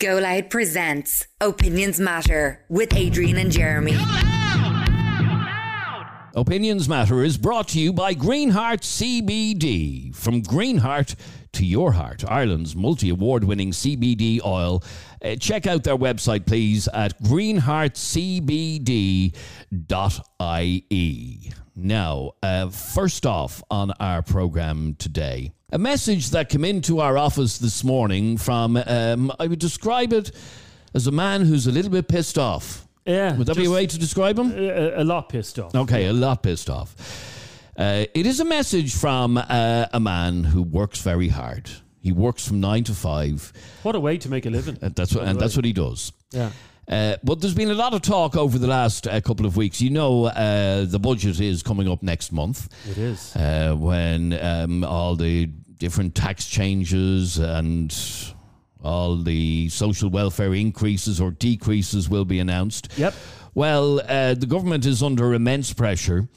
Go Loud presents Opinions Matter with Adrian and Jeremy. Opinions Matter is brought to you by Greenheart CBD. From Greenheart to your heart, Ireland's multi award winning CBD oil. Uh, check out their website, please, at greenheartcbd.ie. Now, uh, first off on our program today, a message that came into our office this morning from, um, I would describe it as a man who's a little bit pissed off. Yeah. Would that be a way to describe him? A, a lot pissed off. Okay, a lot pissed off. Uh, it is a message from uh, a man who works very hard. He works from nine to five. What a way to make a living. And that's what, and that's what he does. Yeah. Uh, but there's been a lot of talk over the last uh, couple of weeks. You know, uh, the budget is coming up next month It is. uh, when um, all the different tax changes and all the social welfare increases or decreases will be announced. Yep. Well, uh, the government is under immense pressure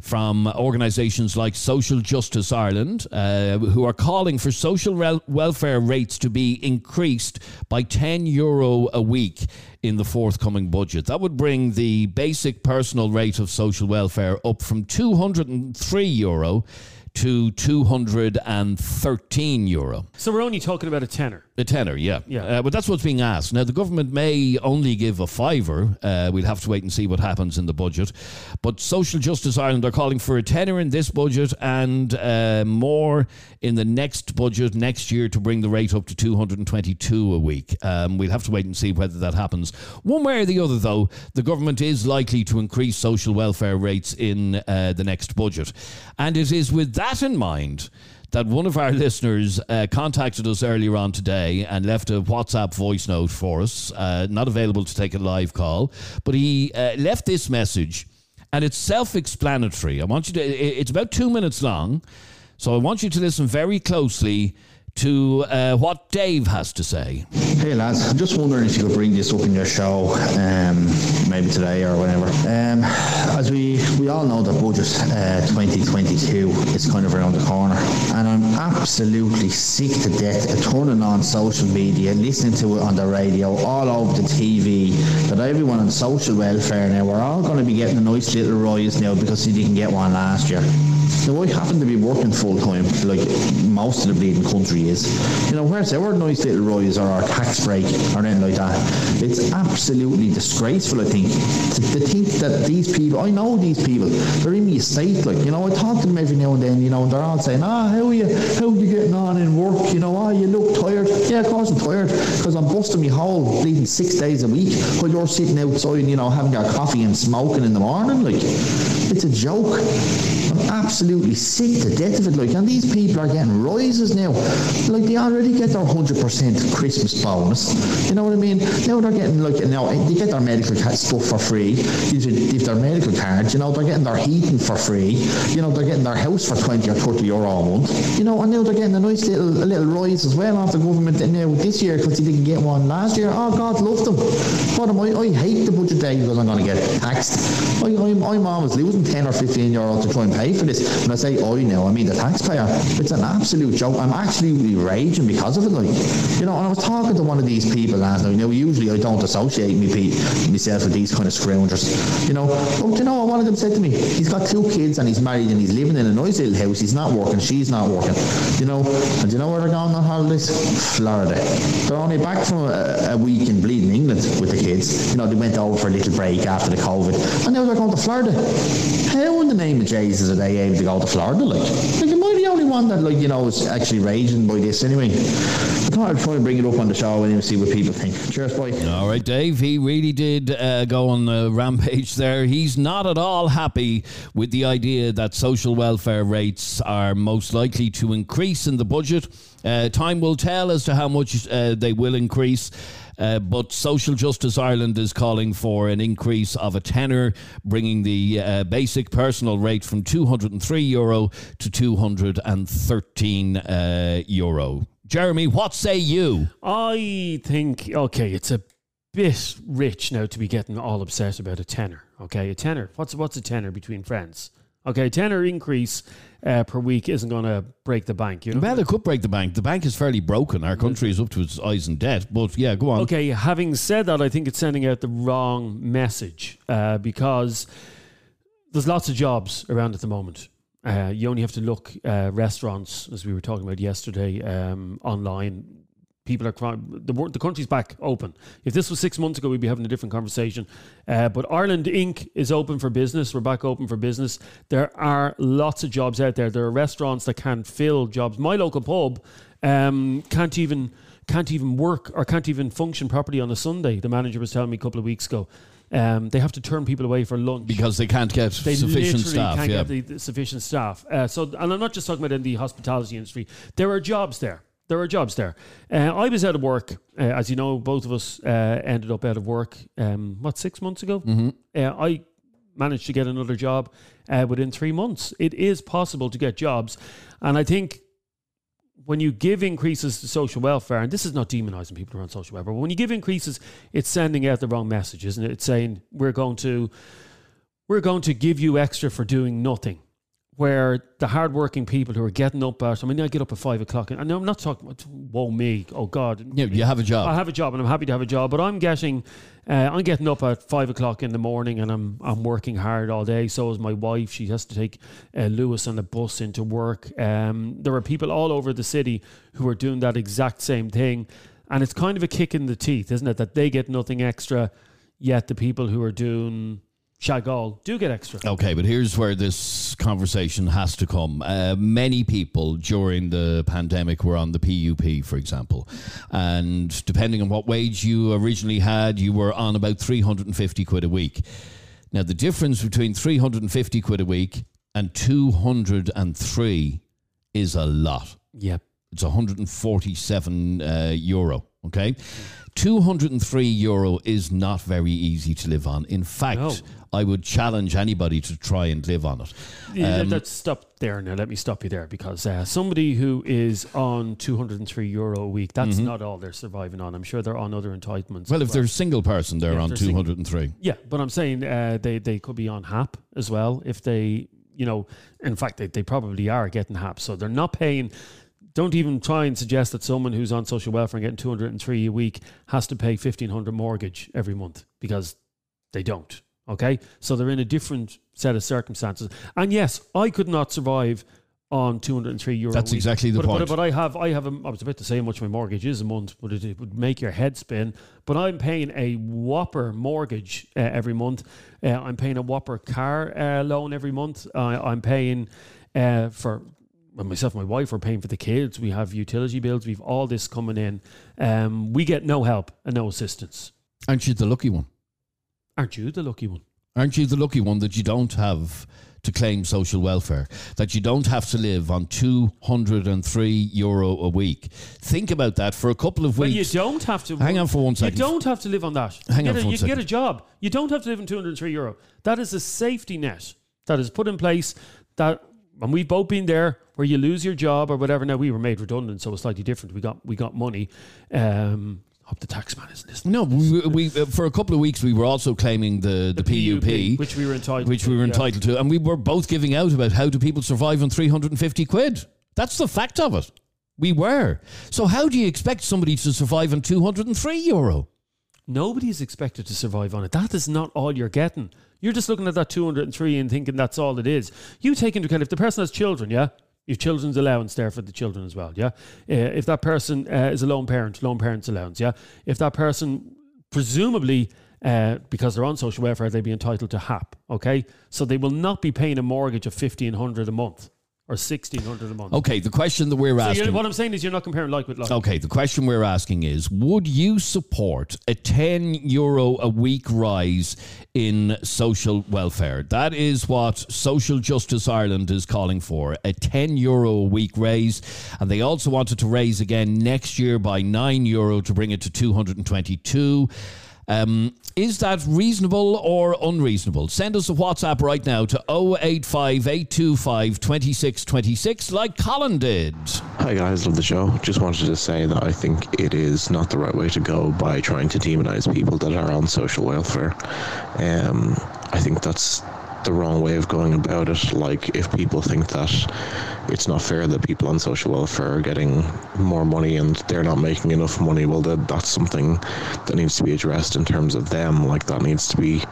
from organisations like Social Justice Ireland, uh, who are calling for social rel- welfare rates to be increased by 10 euro a week in the forthcoming budget. That would bring the basic personal rate of social welfare up from 203 euro to 213 euro. So we're only talking about a tenner. A tenner, yeah. Yeah. Uh, but that's what's being asked. Now, the government may only give a fiver. Uh, we'll have to wait and see what happens in the budget. But Social Justice Ireland are calling for a tenner in this budget and uh, more in the next budget next year to bring the rate up to 222 a week. Um, we'll have to wait and see whether that happens. One way or the other, though, the government is likely to increase social welfare rates in uh, the next budget. And it is with that in mind that one of our listeners uh, contacted us earlier on today and left a WhatsApp voice note for us. Uh, not available to take a live call, but he uh, left this message, and it's self-explanatory. I want you to, it's about two minutes long, so I want you to listen very closely to uh, what Dave has to say. Hey lads, I'm just wondering if you could bring this up in your show, um, maybe today or whenever. Um, as we, we all know that budget uh, 2022 is kind of around the corner, and absolutely sick to death turning on social media, listening to it on the radio, all over the TV, that everyone on social welfare now, we're all going to be getting a nice little rise now because they didn't get one last year. Now I happen to be working full time, like most of the bleeding country is. You know, where's our nice little rise or our tax break or anything like that? It's absolutely disgraceful, I think, to, to think that these people, I know these people, they're in the estate, like, you know, I talk to them every now and then, you know, and they're all saying, ah, how are you, how you getting on in work? You know, ah, you look tired. Yeah, of course I'm tired, because I'm busting my hole bleeding six days a week while you're sitting outside, you know, having your coffee and smoking in the morning, like, it's a joke. Absolutely sick to death of it. Like, and these people are getting rises now. Like, they already get their 100% Christmas bonus. You know what I mean? Now they're getting, like, now eh, they get their medical ca- stuff for free. If their medical cards, you know, they're getting their heating for free. You know, they're getting their house for 20 or 30 euro a month. You know, and now they're getting a nice little a little rise as well off the government now this year because they didn't get one last year. Oh, God, love them. What am I? I hate the budget day because I'm going to get taxed. I, I'm, I'm always losing 10 or 15 euro to try and pay for this. And I say oh, I know, I mean the taxpayer. It's an absolute joke. I'm actually raging because of it. Like, you know, and I was talking to one of these people last night. You know, usually I don't associate me, myself with these kind of scroungers. You know, but you know one of them said to me? He's got two kids and he's married and he's living in a nice little house. He's not working. She's not working. You know, and you know where they're going on holidays? Florida. They're only back from a, a week in bleeding England with the kids. You know, they went over for a little break after the COVID, and now they're going to Florida. How in the name of Jesus are they able to go to Florida? Like, like am I the only one that, like, you know, is actually raging by this anyway? I thought I'd try and bring it up on the show and see what people think. Cheers, bye. All right, Dave. He really did uh, go on a rampage there. He's not at all happy with the idea that social welfare rates are most likely to increase in the budget. Uh, time will tell as to how much uh, they will increase. Uh, but Social Justice Ireland is calling for an increase of a tenner, bringing the uh, basic personal rate from 203 euro to 213 uh, euro. Jeremy, what say you? I think, okay, it's a bit rich now to be getting all upset about a tenner. Okay, a tenner. What's what's a tenner between friends? Okay, tenner increase uh, per week isn't going to break the bank. You know. Well, it could break the bank. The bank is fairly broken. Our country is up to its eyes in debt. But yeah, go on. Okay, having said that, I think it's sending out the wrong message uh, because there's lots of jobs around at the moment. Uh, you only have to look uh, restaurants, as we were talking about yesterday, um, online. People are crying. The, the country's back open. If this was six months ago, we'd be having a different conversation. Uh, but Ireland Inc. is open for business. We're back open for business. There are lots of jobs out there. There are restaurants that can't fill jobs. My local pub um, can't even can't even work or can't even function properly on a Sunday. The manager was telling me a couple of weeks ago. Um, they have to turn people away for lunch Because they can't get they sufficient staff. can't Yeah. get the, the sufficient staff. Uh, so, and I'm not just talking about in the hospitality industry. There are jobs there. There are jobs there. Uh, I was out of work, uh, as you know. Both of us uh, ended up out of work. Um, what six months ago? Mm-hmm. Uh, I managed to get another job uh, within three months. It is possible to get jobs, and I think when you give increases to social welfare, and this is not demonizing people on social welfare, but when you give increases, it's sending out the wrong message, isn't it? It's saying we're going to we're going to give you extra for doing nothing. Where the hardworking people who are getting up at, I mean, I get up at five o'clock, and I'm not talking about, whoa, me, oh God. Yeah, you have a job. I have a job and I'm happy to have a job, but I'm getting, uh, I'm getting up at five o'clock in the morning and I'm I'm working hard all day. So is my wife. She has to take uh, Lewis on a bus into work. Um, there are people all over the city who are doing that exact same thing, and it's kind of a kick in the teeth, isn't it? That they get nothing extra, yet the people who are doing shag all do get extra. Okay, but here's where this conversation has to come. Uh, many people during the pandemic were on the PUP, for example, and depending on what wage you originally had, you were on about 350 quid a week. Now, the difference between 350 quid a week and 203 is a lot. Yep. It's 147 uh, euro. Okay, 203 euro is not very easy to live on. In fact, No. I would challenge anybody to try and live on it. Yeah, Um, let's stop there now. Let me stop you there because uh, somebody who is on 203 euro a week, that's not all they're surviving on. I'm sure they're on other entitlements. Mm-hmm. Well, if they're a single person, they're Yeah, on they're single. 203. Yeah, but I'm saying uh, they, they could be on HAP as well if they, you know, in fact, they, they probably are getting HAP. So they're not paying. Don't even try and suggest that someone who's on social welfare and getting 203 a week has to pay 1500 mortgage every month because they don't. Okay. So they're in a different set of circumstances. And yes, I could not survive on 203 euro. That's exactly the but, point. But, but I have, I have, a, I was about to say how much my mortgage is a month, but it, it would make your head spin. But I'm paying a whopper mortgage uh, every month. Uh, I'm paying a whopper car uh, loan every month. I'm paying uh, for well, myself and my wife are paying for the kids. We have utility bills. We've all this coming in. Um, we get no help and no assistance. And she's the lucky one? Aren't you the lucky one? Aren't you the lucky one that you don't have to claim social welfare? That you don't have to live on 203 euro a week? Think about that for a couple of weeks. Well, you don't have to. Hang on for one second. You don't have to live on that. Hang you on get for a, one You can get a job. You don't have to live on 203 euro. That is a safety net that is put in place that, and we've both been there where you lose your job or whatever. Now we were made redundant, so it's slightly different. We got we got money. Um, hope the tax man isn't listening. no, we, we uh, for a couple of weeks we were also claiming the, the, PUP, which we were entitled, which to, we were yeah. entitled to, and we were both giving out about how do people survive on 350 quid. That's the fact of it. We were. So how do you expect somebody to survive on 203 euro? Nobody is expected to survive on it. That is not all you're getting. You're just looking at that 203 and thinking that's all it is. You take into account if the person has children, yeah? You've children's allowance there for the children as well, yeah? Uh, if that person uh, is a lone parent, lone parent's allowance, yeah? If that person, presumably, uh, because they're on social welfare, they'd be entitled to HAP, okay? So they will not be paying a mortgage of 1500 a month or 1600 a month. Okay, the question that we're So asking. you're- what I'm saying is you're not comparing like with like. Okay, the question we're asking is Would you support a 10 euro a week rise in social welfare? That is what Social Justice Ireland is calling for a 10 euro a week raise. And they also wanted to raise again next year by 9 euro to bring it to 222. Um, is that reasonable or unreasonable? Send us a WhatsApp right now to 085 825 2626 like Colin did. Hi guys, love the show. Just wanted to say that I think it is not the right way to go by trying to demonize people that are on social welfare. Um, I think that's the wrong way of going about it. Like, if people think that it's not fair that people on social welfare are getting more money and they're not making enough money, well, that, that's something that needs to be addressed in terms of them. Like, that needs to be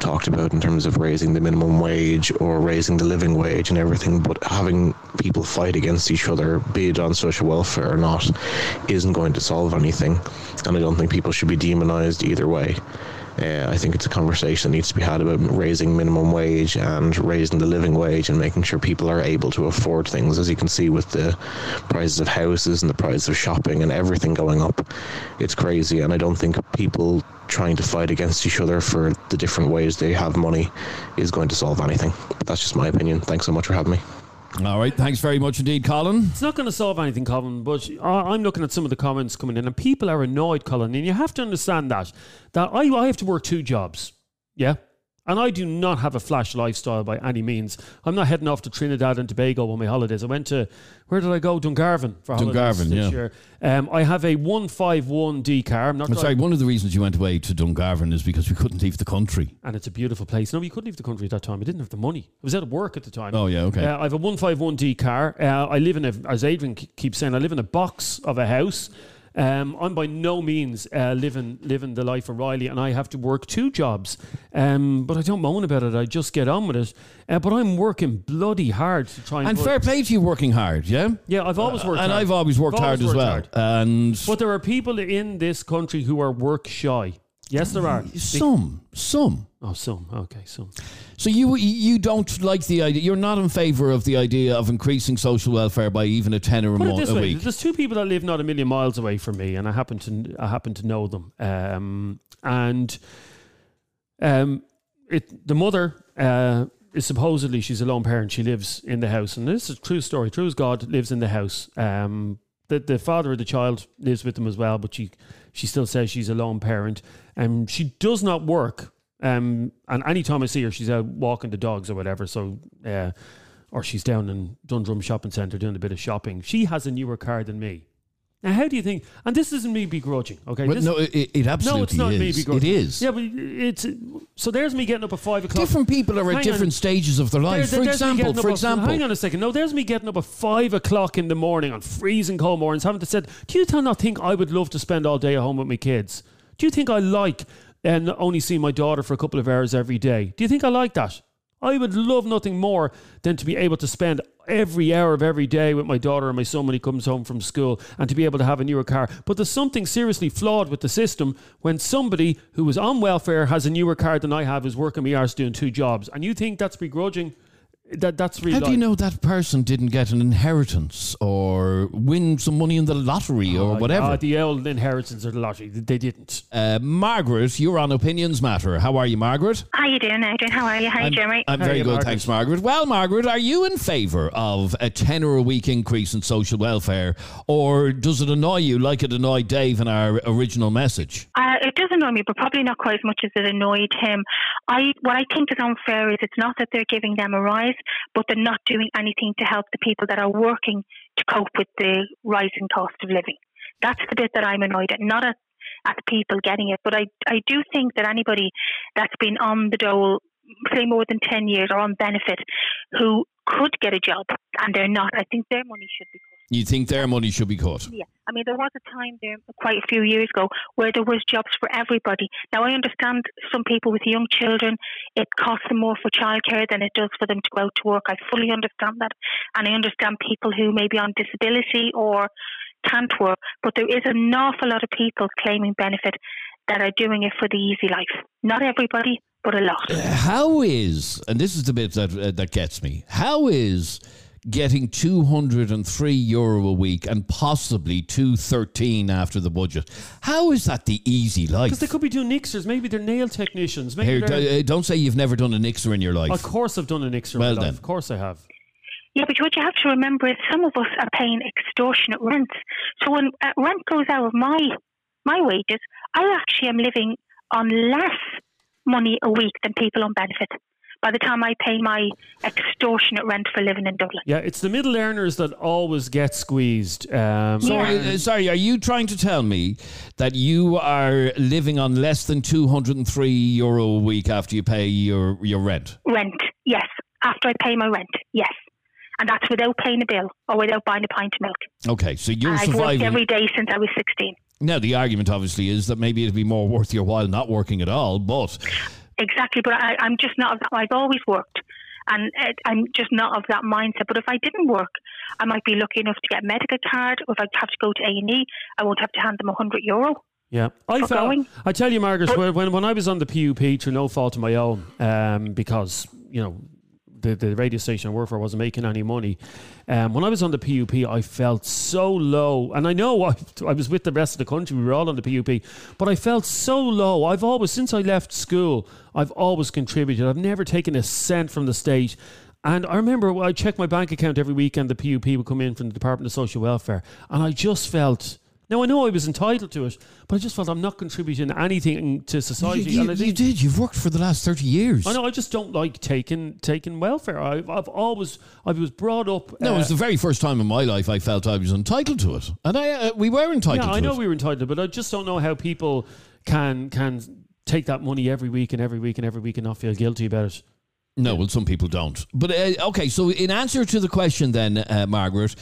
talked about in terms of raising the minimum wage or raising the living wage and everything, but having people fight against each other, be it on social welfare or not, isn't going to solve anything. And I don't think people should be demonized either way. Uh, I think it's a conversation that needs to be had about raising minimum wage and raising the living wage and making sure people are able to afford things. As you can see with the prices of houses and the prices of shopping and everything going up, it's crazy. And I don't think people trying to fight against each other for the different ways they have money is going to solve anything. But that's just my opinion. Thanks so much for having me. All right. Thanks very much indeed, Colin. It's not going to solve anything, Colin, but I'm looking at some of the comments coming in, and people are annoyed, Colin, and you have to understand that. That I, I have to work two jobs. Yeah? And I do not have a flash lifestyle by any means. I'm not heading off to Trinidad and Tobago on my holidays. I went to, where did I go? Dungarvan for holidays Dungarvan, this yeah. year. Um, I have a 151D car. I'm not I'm sorry, one of the reasons you went away to Dungarvan is because we couldn't leave the country. and it's a beautiful place. No, you couldn't leave the country at that time. I didn't have the money. I was out of work at the time. Oh, yeah, okay. Uh, I have a 151D car. Uh, I live in a, as Adrian keeps saying, I live in a box of a house. Um, I'm by no means uh, living living the life of Riley, and I have to work two jobs. Um, but I don't moan about it. I just get on with it. Uh, but I'm working bloody hard to try and. And fair play to you working hard, yeah? yeah, I've always worked and hard. I've always worked I've hard always as worked well. hard. And But there are people in this country who are work shy. Yes, there are. some, some. Oh, some. Okay, some. So you you don't like the idea. You're not in favour of the idea of increasing social welfare by even a tenner a, Put it mo- this a way: week. there's two people that live not a million miles away from me, and I happen to I happen to know them. Um, and um, it the mother uh, is supposedly she's a lone parent. She lives in the house, and this is a true story. True as God lives in the house. Um, the the father of the child lives with them as well, but she she still says she's a lone parent, and she does not work. Um, and anytime I see her, she's out walking the dogs or whatever. So. Uh, or she's down in Dundrum Shopping Centre doing a bit of shopping. She has a newer car than me. Now, how do you think? And this isn't me begrudging, okay? But This- no, it, it absolutely is. no, it's not is. me it begrudging. is. Yeah, but it's so. There's me getting up at five o'clock. Different people are Hang at on. different stages of their life. There- for there's me example, getting up for at- example, hang on a second. No, there's me getting up at five o'clock in the morning on freezing cold mornings, having to say, "Do you not think I would love to spend all day at home with my kids? Do you think I like and only see my daughter for a couple of hours every day? Do you think I like that? I would love nothing more than to be able to spend every hour of every day with my daughter and my son when he comes home from school and to be able to have a newer car. But there's something seriously flawed with the system when somebody who is on welfare has a newer car than I have, is working me arse doing two jobs. And you think that's begrudging? That, that's really how do you know that person didn't get an inheritance or win some money in the lottery or Oh, whatever? yeah, the old inheritance or the lottery. They didn't. uh, Margaret, you're on Opinions Matter. How are you, Margaret? How you doing, Adrian? How are you? Hi, I'm, Jeremy. I'm How very you, good, Margaret? thanks, Margaret. Well, Margaret, are you in favour of a tenner a week increase in social welfare, or does it annoy you like it annoyed Dave in our original message? Uh, it does annoy me, but probably not quite as much as it annoyed him. I what I think is unfair is it's not that they're giving them a rise, but they're not doing anything to help the people that are working to cope with the rising cost of living. That's the bit that I'm annoyed at, not at at the people getting it. But I I do think that anybody that's been on the dole, say more than ten years, or on benefit, who could get a job and they're not, I think their money should be. You think their money should be cut? Yeah, I mean, there was a time there quite a few years ago where there was jobs for everybody. Now, I understand some people with young children, it costs them more for childcare than it does for them to go out to work. I fully understand that. And I understand people who may be on disability or can't work, but there is an awful lot of people claiming benefit that are doing it for the easy life. Not everybody, but a lot. How is, and this is the bit that uh, that gets me. How is getting 203 euro a week and possibly 213 after the budget? How is that the easy life? Because they could be doing nixers. Maybe they're nail technicians. Maybe Here, they're, d- uh, don't say you've never done a nixer in your life. of course, I've done an nixer. Well in my life. then. Of course, I have. Yeah, but what you have to remember is some of us are paying extortionate rents. So when uh, rent goes out of my my wages, I actually am living on less money a week than people on benefit by the time I pay my extortionate rent for living in Dublin. Yeah, it's the middle earners that always get squeezed. Um, So, Yeah. uh, sorry, are you trying to tell me that you are living on less than 203 euro a week after you pay your, your rent? Rent, yes. After I pay my rent, yes. And that's without paying a bill or without buying a pint of milk. Okay, so you're And I've worked every day since I was 16. now, the argument obviously is that maybe it'd be more worth your while not working at all, but Exactly, but I, I'm just not of that. I've always worked, and uh, I'm just not of that mindset. But if I didn't work, I might be lucky enough to get a medical card. Or if I have to go to A and E, I won't have to hand them a hundred euro. Yeah, I felt. going. I tell you, Margaret, when, when when I was on the PUP through no fault of my own, um, because you know the the radio station I for wasn't making any money. Um, when I was on the PUP, I felt so low, and I know I, I was with the rest of the country. We were all on the PUP, but I felt so low. I've always, since I left school, I've always contributed. I've never taken a cent from the state. And I remember I checked my bank account every week, and the PUP would come in from the Department of Social Welfare, and I just felt. Now I know I was entitled to it, but I just felt I'm not contributing anything to society. you, and you did. You've worked for the last 30 years. I know. I just don't like taking taking welfare. I've, I've always I was brought up. No, uh, it was the very first time in my life I felt I was entitled to it. And I, uh, we were entitled yeah, I know it. we were entitled, but I just don't know how people can can take that money every week and every week and every week and not feel guilty about it. No, well, some people don't. But uh, okay, so in answer to the question, then, uh, Margaret,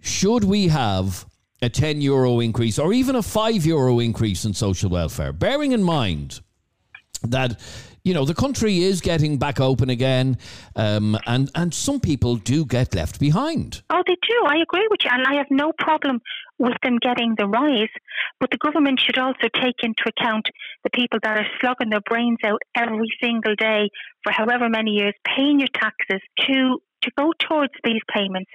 should we have a 10 euro increase or even a 5 euro increase in social welfare? Bearing in mind that. You know, the country is getting back open again, um, and, and some people do get left behind. Oh, they do. I agree with you, and I have no problem with them getting the rise. But the government should also take into account the people that are slogging their brains out every single day for however many years, paying your taxes to to go towards these payments.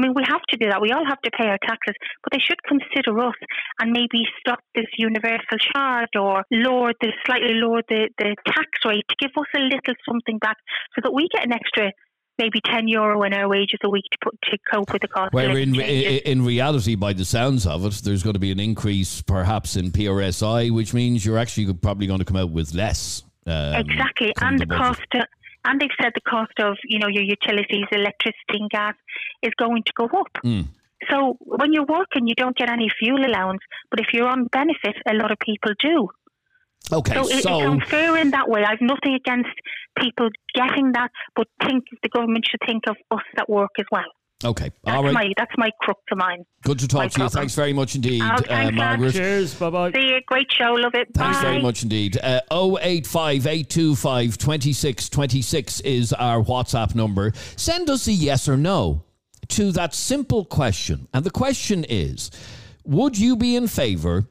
I mean, we have to do that. We all have to pay our taxes, but they should consider us and maybe stop this universal charge or lower the slightly lower the, the tax rate to give us a little something back so that we get an extra maybe 10 euro in our wages a week to put to cope with the cost of in, in in reality, by the sounds of it, there's going to be an increase perhaps in PRSI, which means you're actually probably going to come out with less. Um, exactly and the the cost of, and they've said the cost of you know your utilities electricity and gas is going to go up. Mm. so when you're working you don't get any fuel allowance but if you're on benefit a lot of people do. Okay, so, it, it's so unfair in that way. I've nothing against people getting that but think the government should think of us that work as well okay, that's all right. my that's my crux of mine Good to my talk to you. Thanks very much indeed, Oh, uh. Margaret. Cheers. Bye bye. see you great show love it Thanks Bye. very much indeed. Uh, 085 825 2626 is our WhatsApp number. Send us a yes or no to that simple question. And the question is Would you be in favour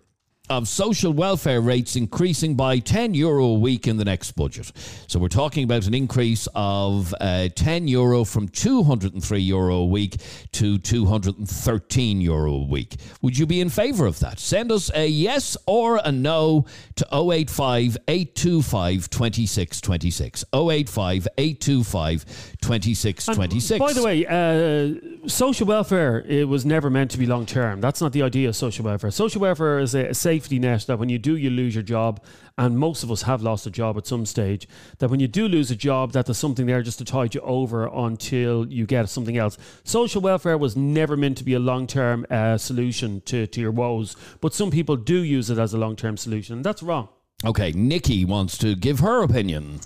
of social welfare rates increasing by 10 euro a week in the next budget? So we're talking about an increase of uh, 10 euro from 203 euro a week to 213 euro a week. Would you be in favour of that? Send us a yes or a no to 085 825 2626. 085 825 2626. By the way, uh, social welfare it was never meant to be long term. That's not the idea of social welfare. Social welfare is a, a safety net that when you do, you lose your job, and most of us have lost a job at some stage. That when you do lose a job, that there's something there just to tide you over until you get something else. Social welfare was never meant to be a long term uh, solution to, to your woes, but some people do use it as a long term solution, and that's wrong. Okay, Nikki wants to give her opinion.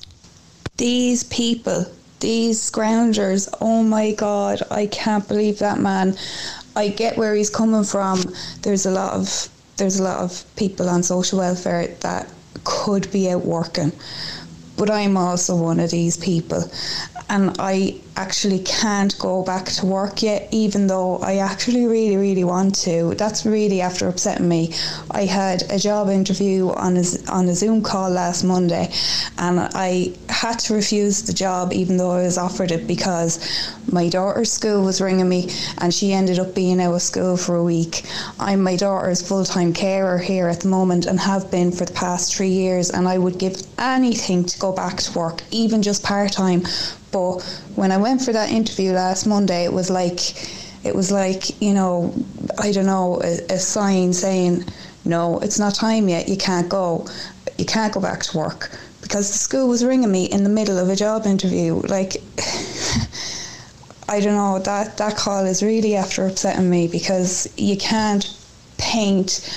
these people, these scroungers, oh my god, I can't believe that man. I get where he's coming from. There's a lot of there's a lot of people on social welfare that could be out working. But I'm also one of these people. And I actually can't go back to work yet, even though I actually really, really want to. That's really after upsetting me. I had a job interview on a, on a Zoom call last Monday, and I had to refuse the job, even though I was offered it, because my daughter's school was ringing me, and she ended up being out of school for a week. I'm my daughter's full time carer here at the moment, and have been for the past three years, and I would give anything to go back to work, even just part time. But when I went for that interview last Monday, it was like, it was like, you know, I don't know, a, a sign saying, no, it's not time yet, you can't go. You can't go back to work because the school was ringing me in the middle of a job interview. Like, I don't know, that, that call is really after upsetting me because you can't paint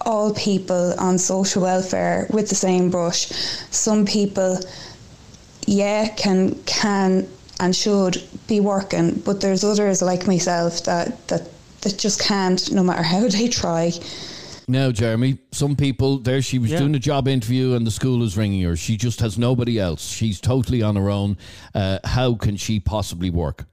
all people on social welfare with the same brush. Some people, yeah, can can and should be working, but there's others like myself that that, that just can't, no matter how they try. Now, Jeremy, some people there. She was Yeah. doing a job interview, and the school is ringing her. She just has nobody else. She's totally on her own. Uh, how can she possibly work?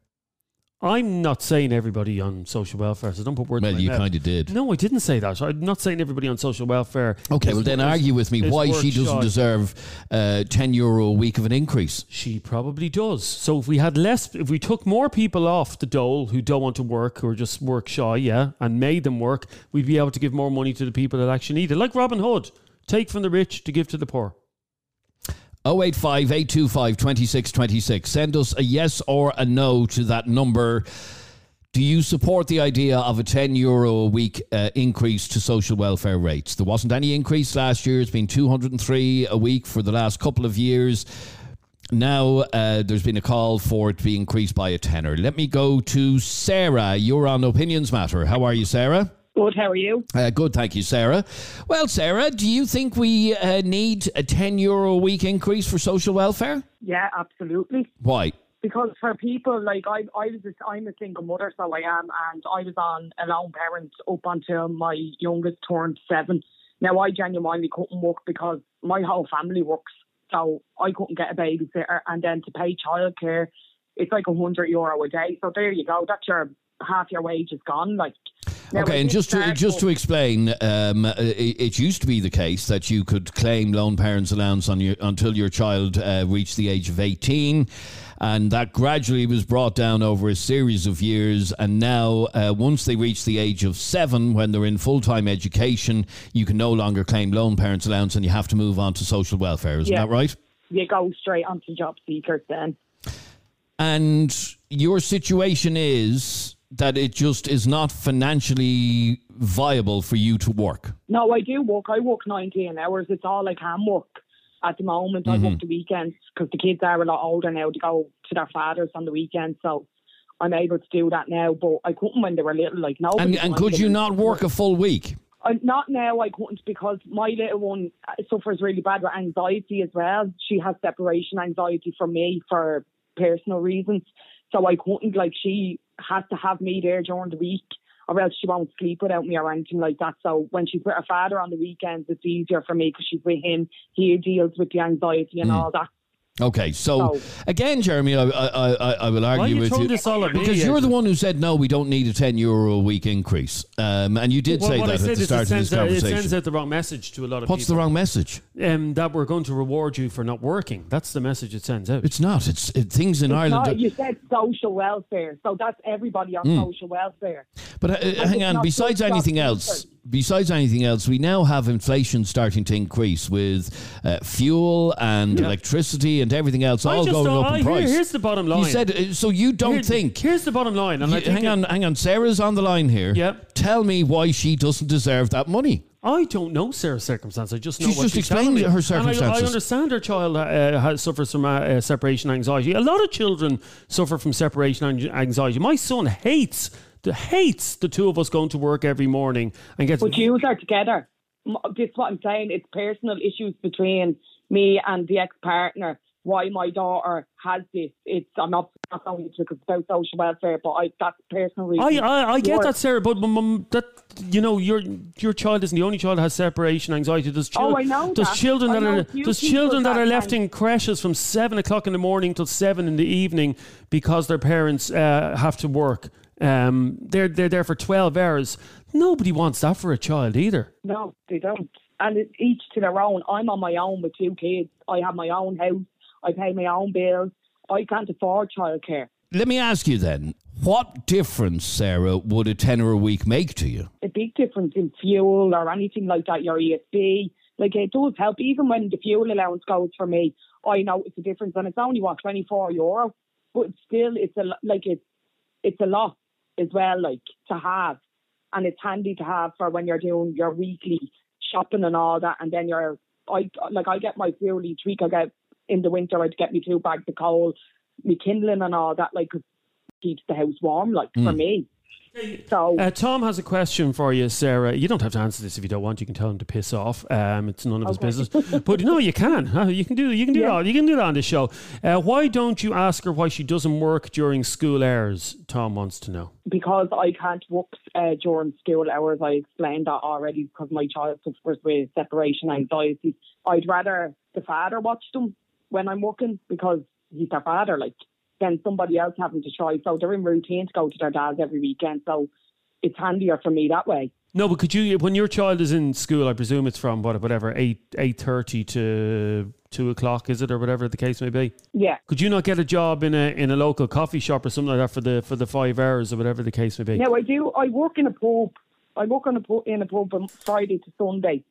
I'm not saying everybody on social welfare, so don't put words in Well, my you kind of did. No, I didn't say that. I'm not saying everybody on social welfare. Okay, well then argue with me why she doesn't shy. deserve uh, ten euro a week of an increase. She probably does. So if we had less, if we took more people off the dole who don't want to work, who are just work shy, yeah, and made them work, we'd be able to give more money to the people that actually need it. Like Robin Hood, take from the rich to give to the poor. 085 825 2626. Send us a yes or a no to that number. Do you support the idea of a 10 euro a week uh, increase to social welfare rates? There wasn't any increase last year. It's been 203 a week for the last couple of years. Now uh, there's been a call for it to be increased by a tenner. Let me go to Sarah. You're on Opinions Matter. How are you, Sarah? Good, how are you? Uh, good, thank you, Sarah. Well, Sarah, do you think we uh, need a 10 euro a week increase for social welfare? Yeah, absolutely. Why? Because for people like I, I was, a, I'm a single mother, so I am, and I was on a lone parent up until my youngest turned seven. Now I genuinely couldn't work because my whole family works, so I couldn't get a babysitter, and then to pay childcare, it's like a hundred euro a day. So there you go. That's your half your wage is gone. Like now, Okay, and just to just to explain, um, uh, it, it used to be the case that you could claim lone parents allowance on your until your child uh, reached the age of eighteen, and that gradually was brought down over a series of years. And now, uh, once they reach the age of seven, when they're in full time education, you can no longer claim lone parents allowance, and you have to move on to social welfare. Isn't Yeah. that right? you go straight onto job seekers then. And your situation is that it just is not financially viable for you to work. No, I do work. I work 19 hours. It's all I can work at the moment. I Mm-hmm. work the weekends because the kids are a lot older now to go to their fathers on the weekends. So I'm able to do that now, but I couldn't when they were little. Like no. And, and could you not work a full week? Uh, not now. I couldn't because my little one uh, suffers really bad with anxiety as well. She has separation anxiety from me for personal reasons. So I couldn't like she has to have me there during the week, or else she won't sleep without me or anything like that. So when she's with her father on the weekends, it's easier for me because she's with him. He deals with the anxiety and mm. all that. Okay, so So- again, Jeremy, I, I, I, I will argue you with you this all because you're the one who said no, we don't need a ten euro a week increase, um, and you did Well, say what I that said at the is start it of this sends, out, it sends out the wrong message to a lot of people. What's the wrong message? Um, that we're going to reward you for not working. That's the message it sends out. It's not. It's it, things in It's Ireland. not- are- you said social welfare, so that's everybody on social welfare. But uh, hang on. Besides anything else, seekers. Besides anything else, we now have inflation starting to increase with uh, fuel and electricity and everything else I all going up I- in here- price. here's the bottom line. You said uh, so. You don't Here- think? Here's the bottom line. And You- hang on, hang on. Sarah's on the line here. Yep. Tell me why she doesn't deserve that money. I don't know Sarah's circumstance. I just know She's what just she's explained me. her And I- circumstances. I, understand her child uh, has, suffers from uh, uh, separation anxiety. A lot of children suffer from separation anxiety. My son hates the hates the two of us going to work every morning and gets But you are together. This is what I'm saying. It's personal issues between me and the ex-partner. Why my daughter has this? It's I'm not not only because about social welfare, but I that's personal I, reasons. I, I get that, Sarah, but mum, that you know, your your child isn't the only child that has separation anxiety. There's chil- Oh, I know There's that. children that are there's children that that are left in creches from seven o'clock in the morning till seven in the evening because their parents uh, have to work. Um, they're they're there for twelve hours. Nobody wants that for a child either. No, they don't. And it's each to their own. I'm on my own with two kids. I have my own house. I pay my own bills. I can't afford childcare. Let me ask you then: What difference, Sarah, would a tenner a week make to you? a big difference in fuel or anything like that, your ESB. Like it does help. Even when the fuel allowance goes for me, I know it's a difference, and it's only what twenty four euro, but still, it's a like it's it's a lot as well, like to have, and it's handy to have for when you're doing your weekly shopping and all that, and then you're I like I get my fuel each week. I get in the winter. I'd get me two bags of coal, me kindling and all that. Like keeps the house warm. Like for hmm. me. So Uh, Tom has a question for you, Sarah. You don't have to answer this if you don't want. You can tell him to piss off. Um, it's none of his business. But no, you can. You can do. You can do Yeah. that. You can do that on the show. Uh, why don't you ask her why she doesn't work during school hours? Tom wants to know. because I can't work uh, during school hours, I explained that already because my child suffers with separation anxiety. I'd rather the father watch them when I'm working because he's their father, like, than somebody else having to try. So they're in routine to go to their dads every weekend. So it's handier for me that way. No, but could you, when your child is in school, I presume it's from what, whatever eight eight thirty to two o'clock, is it, or whatever the case may be? Yeah. Could you not get a job in a in a local coffee shop or something like that for the for the five hours or whatever the case may be? No, I do. I work in a pub. I work on a pub, in a pub from Friday to Sunday.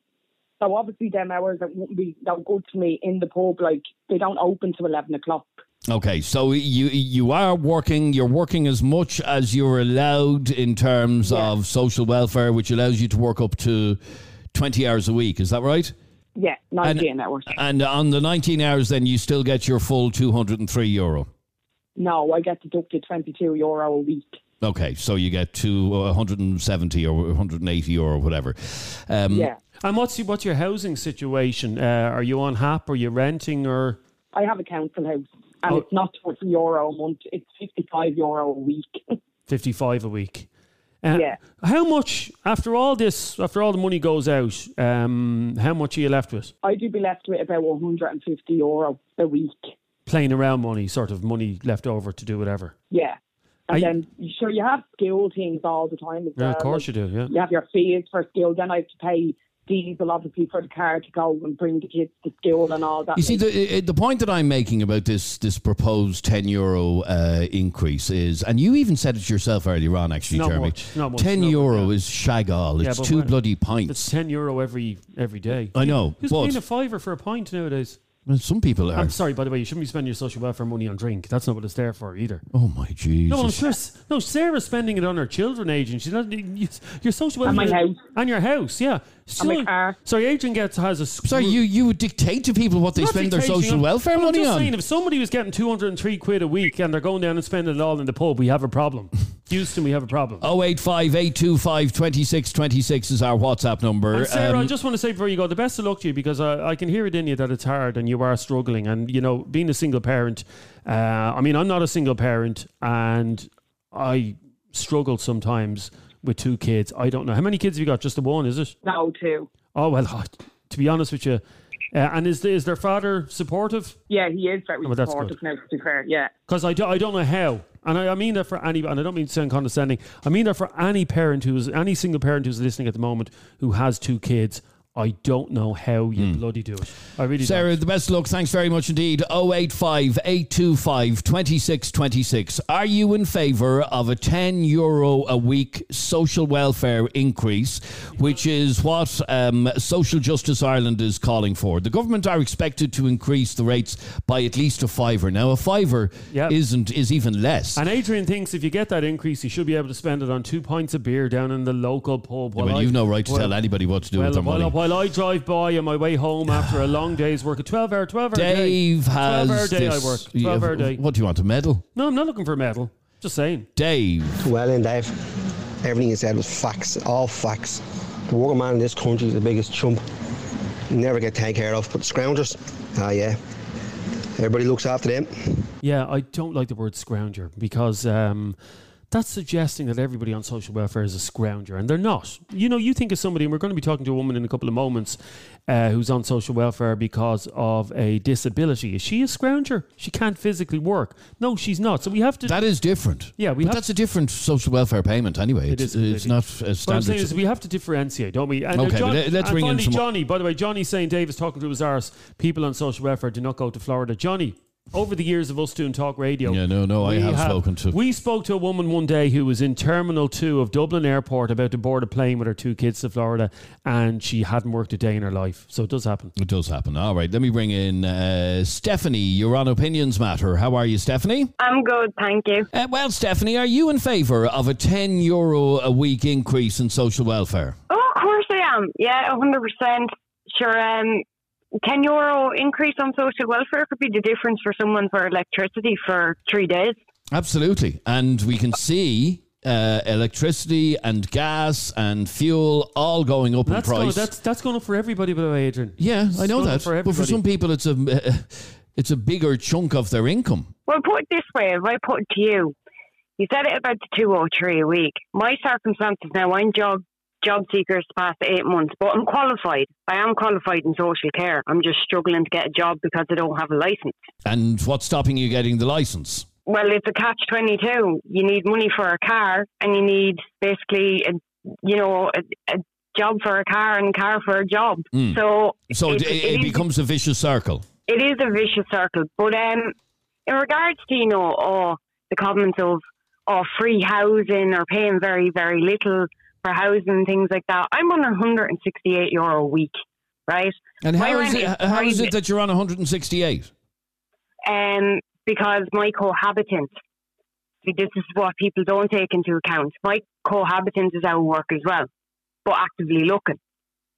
So obviously, them hours that wouldn't be that good to me in the pub. Like they don't open till eleven o'clock. Okay, so you you are working. You're working as much as you're allowed in terms Yeah. of social welfare, which allows you to work up to twenty hours a week. Is that right? Yeah, nineteen hours. And on the nineteen hours, then you still get your full two hundred and three euro. No, I get deducted twenty two euro a week. Okay, so you get to one hundred and seventy or one hundred and eighty euro, whatever. Um, Yeah, And what's your, what's your housing situation? Uh, are you on HAP? Are you renting or? I have a council house, and Oh. it's not twenty euro a month. It's fifty five euro a week. 55 a week. Uh, Yeah. How much, after all this, after all the money goes out, um, how much are you left with? I do be left with about one hundred and fifty euro a week. Playing around money, sort of money left over to do whatever. Yeah, and you- then sure you have school things all the time as Yeah, well. of course like, you do, yeah. You have your fees for school. Then I have to pay diesel, obviously, for the car to go and bring the kids to school and all that. You see, the the point that I'm making about this this proposed ten euro uh, increase is, and you even said it yourself earlier on, actually, Not Jeremy. much, not much, ten no, euro yeah. is shag all. Yeah, It's but two bloody pints. It's 10 euro every every day. I know, Who's but- paying a fiver for a pint nowadays? Well, some people are. I'm sorry, by the way, you shouldn't be spending your social welfare money on drink. That's not what it's there for either. Oh my Jesus! No, I'm sure. No, Sarah's spending it on her children, Adrian. She's not. you- Your social welfare And my house. and your house, yeah. And my Still- car. Sorry, Adrian gets has a. Sorry, you you would dictate to people what they Not spend their dictating, social I'm- welfare I'm money just on. saying, if somebody was getting 203 quid a week and they're going down and spending it all in the pub, we have a problem. Houston, we have a problem. 085 825 2626 is our WhatsApp number. And Sarah, I Um, just want to say before you go, the best of luck to you because I, I can hear it in you that it's hard and you are struggling. And, you know, being a single parent, uh, I mean, I'm not a single parent and I struggle sometimes with two kids. I don't know. How many kids have you got? Just the one, is it? no, too. Oh, well, to be honest with you. Uh, and is, the, is their father supportive? Yeah, he is very Oh, well, supportive now. To be fair, yeah. Because I, do, I don't know how. And I, I mean that for any, and I don't mean to sound condescending, I mean that for any parent who's, any single parent who's listening at the moment who has two kids, I don't know how you bloody do it. I really Sarah, don't. the best luck. Thanks very much indeed. 085 825 2626. Are you in favour of a 10 euro a week social welfare increase, which is what um, Social Justice Ireland is calling for? The government are expected to increase the rates by at least a fiver. Now, a fiver Yep. isn't is even less. And Adrian thinks if you get that increase, you should be able to spend it on two pints of beer down in the local pub. while well, you've no right to well- tell anybody what to do Well, with their money. While I drive by on my way home after a long day's work, a 12 hour, 12 hour day. Dave 12 hour has day this. I work. 12 hour day. What do you want, a medal? No, I'm not looking for a medal. Just saying. Dave. Well in, Dave. Everything you said was facts, all facts. The working man in this country is the biggest chump. Never get taken care of. But scroungers, ah yeah. Everybody looks after them. Yeah, I don't like the word scrounger because um, that's suggesting that everybody on social welfare is a scrounger, and they're not. You know, you think of somebody, and we're going to be talking to a woman in a couple of moments uh, who's on social welfare because of a disability. Is she a scrounger? She can't physically work. No, she's not. So we have to. That is different. Yeah, we but have- that's a different social welfare payment anyway. It it's, is it's not a What I'm saying is we have to differentiate, don't we? And Okay, let- let's bring in some- Johnny. By the way, Johnny's saying Dave is talking to his arse. People on social welfare do not go to Florida. Johnny, over the years of us doing talk radio, Yeah, no, no, I we have spoken to- We spoke to a woman one day who was in Terminal Two of Dublin Airport about to board a plane with her two kids to Florida, and she hadn't worked a day in her life. So it does happen. It does happen. All right, let me bring in uh, Stephanie. You're on Opinions Matter. How are you, Stephanie? I'm good, thank you. Uh, well, Stephanie, are you in favour of a 10 euro a week increase in social welfare? Oh, of course I am. Yeah, hundred percent. Sure. Um, 10 euro increase on social welfare could be the difference for someone for electricity for three days. Absolutely. And we can see uh, electricity and gas and fuel all going up That's in going, price. that's that's going up for everybody, by the way, Adrian. yeah, It's I know that. For but for some people, it's a it's a bigger chunk of their income. Well, put it this way, if I put it to you, you said it about the 203 a week. My circumstances now, I'm job job seekers past eight months, but I'm qualified. I am qualified in social care. I'm just struggling to get a job because I don't have a license. And what's stopping you getting the license? Well, it's a catch 22. You need money for a car and you need basically, a, you know, a, a job for a car and a car for a job. Mm. So, So it, it- it, it is- becomes a vicious circle. it is a vicious circle. But um, in regards to you know, oh, the comments of oh, free housing or paying very very little for housing and things like that, I'm on 168 euro a week, right? And how is, it, how is it that you're on 168? Um, because my cohabitant. See, this is what people don't take into account. My cohabitant is out of work as well, but actively looking.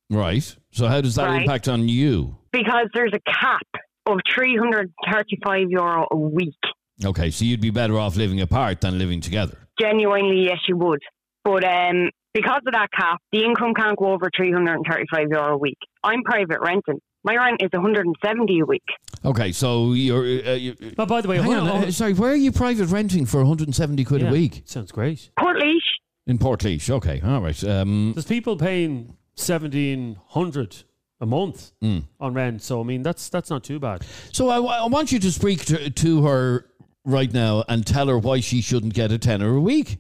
Right. So how does that Right. impact on you? because there's a cap of 335 euro a week. Okay, so you'd be better off living apart than living together. Genuinely, yes, you would. But um, because of that cap, the income can't go over 335 euro a week. I'm private renting. My rent is 170 a week. Okay, so you're. Uh, you Oh, by the way, hang on, on. uh, sorry, where are you private renting for 170 quid Yeah, a week? Sounds great. Portlaoise, In Portlaoise. Okay, all right. Um, There's people paying seventeen hundred a month Mm. on rent, so I mean that's that's not too bad. so I, I want you to speak to, to her right now and tell her why she shouldn't get a tenner a week.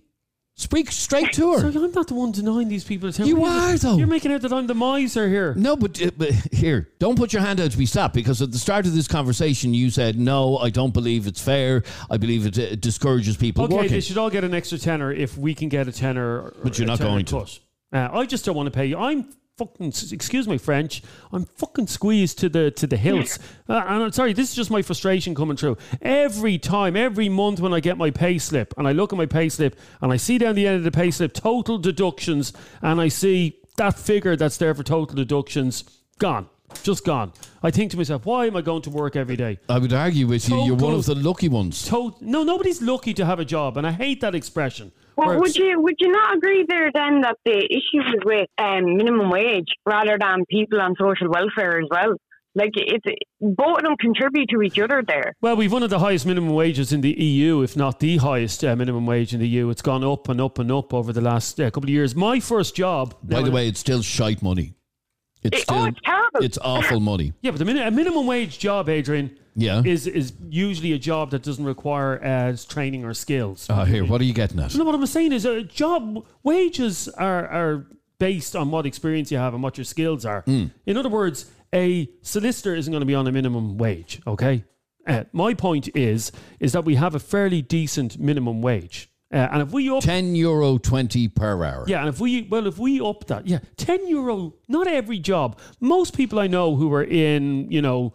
Speak straight to her. Sorry, I'm not the one denying these people. a tenner. You are, though. You're making out that I'm the miser here. No, but, uh, but here, don't put your hand out to be slapped because at the start of this conversation you said, no, I don't believe it's fair. I believe it, uh, discourages people Okay, working. they should all get an extra tenner if we can get a tenner. But you're a not tenner going to. Uh, I just don't want to pay you. I'm fucking. Excuse my French. I'm fucking squeezed to the to the hills. Uh, and I'm sorry. This is just my frustration coming through. Every time, every month when I get my pay slip and I look at my pay slip and I see down the end of the pay slip total deductions and I see that figure that's there for total deductions gone. Just gone. I think to myself, why am I going to work every day? I would argue with you, you're one Total- of the lucky ones. To- no, nobody's lucky to have a job, and I hate that expression. Well, would you would you not agree there then that the issue is with um, minimum wage rather than people on social welfare as well? Like it's both of them contribute to each other there. Well, we've one of the highest minimum wages in the EU, if not the highest uh, minimum wage in the EU. It's gone up and up and up over the last uh, couple of years. My first job. By the way, it's still shite money. It's It- still, oh, it's terrible. It's awful money. yeah, but the min- a minimum wage job, Adrian, Yeah. is is usually a job that doesn't require uh, training or skills. Ah, here, what are you getting at? No, what I'm saying is, uh, job wages are are based on what experience you have and what your skills are. Hmm. In other words, a solicitor isn't going to be on a minimum wage. Okay, uh, my point is is that we have a fairly decent minimum wage, uh, and if we up, Ten euro twenty per hour. yeah, and if we well, if we up that, yeah, ten euro. Not every job. Most people I know who are in, you know.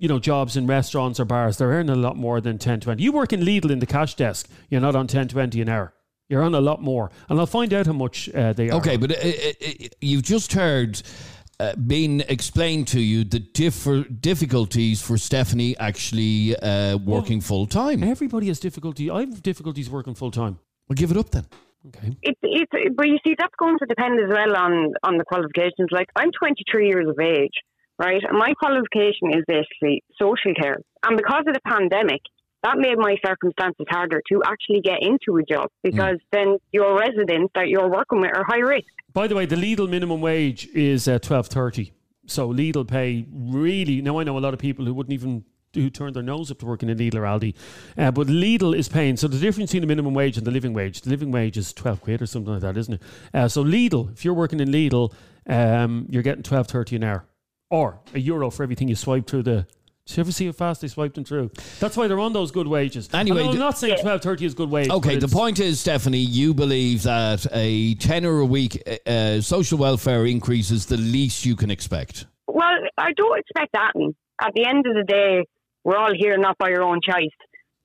You know, jobs in restaurants or bars, they're earning a lot more than 10, 20. You work in Lidl in the cash desk, you're not on 10, 20 an hour. You're on a lot more. And I'll find out how much uh, they are. Okay, but uh, uh, uh, you've just heard uh, being explained to you the differ- difficulties for Stephanie actually uh, working full time. Everybody has difficulty. I have difficulties working full time. Well, give it up then. Okay. It's it's but you see that's going to depend as well on on the qualifications. Like I'm 23 years of age, right? And my qualification is basically social care, and because of the pandemic. That made my circumstances harder to actually get into a job because then your residents that you're working with are high risk. By the way, the Lidl minimum wage is uh, twelve thirty. So Lidl pay really. Now I know a lot of people who wouldn't even who turn their nose up to working in Lidl or Aldi, uh, but Lidl is paying. So the difference between the minimum wage and the living wage, the living wage is twelve quid or something like that, isn't it? Uh, so Lidl, if you're working in Lidl, um, you're getting twelve thirty an hour, or a euro for everything you swipe through the. Did you ever see how fast they swiped them through? That's why they're on those good wages. Anyway, And I'm the- not saying twelve thirty is good wage. Okay, the point is, Stephanie, you believe that a tenner a week uh, uh, social welfare increase is the least you can expect. Well, I don't expect that. At the end of the day, we're all here not by our own choice.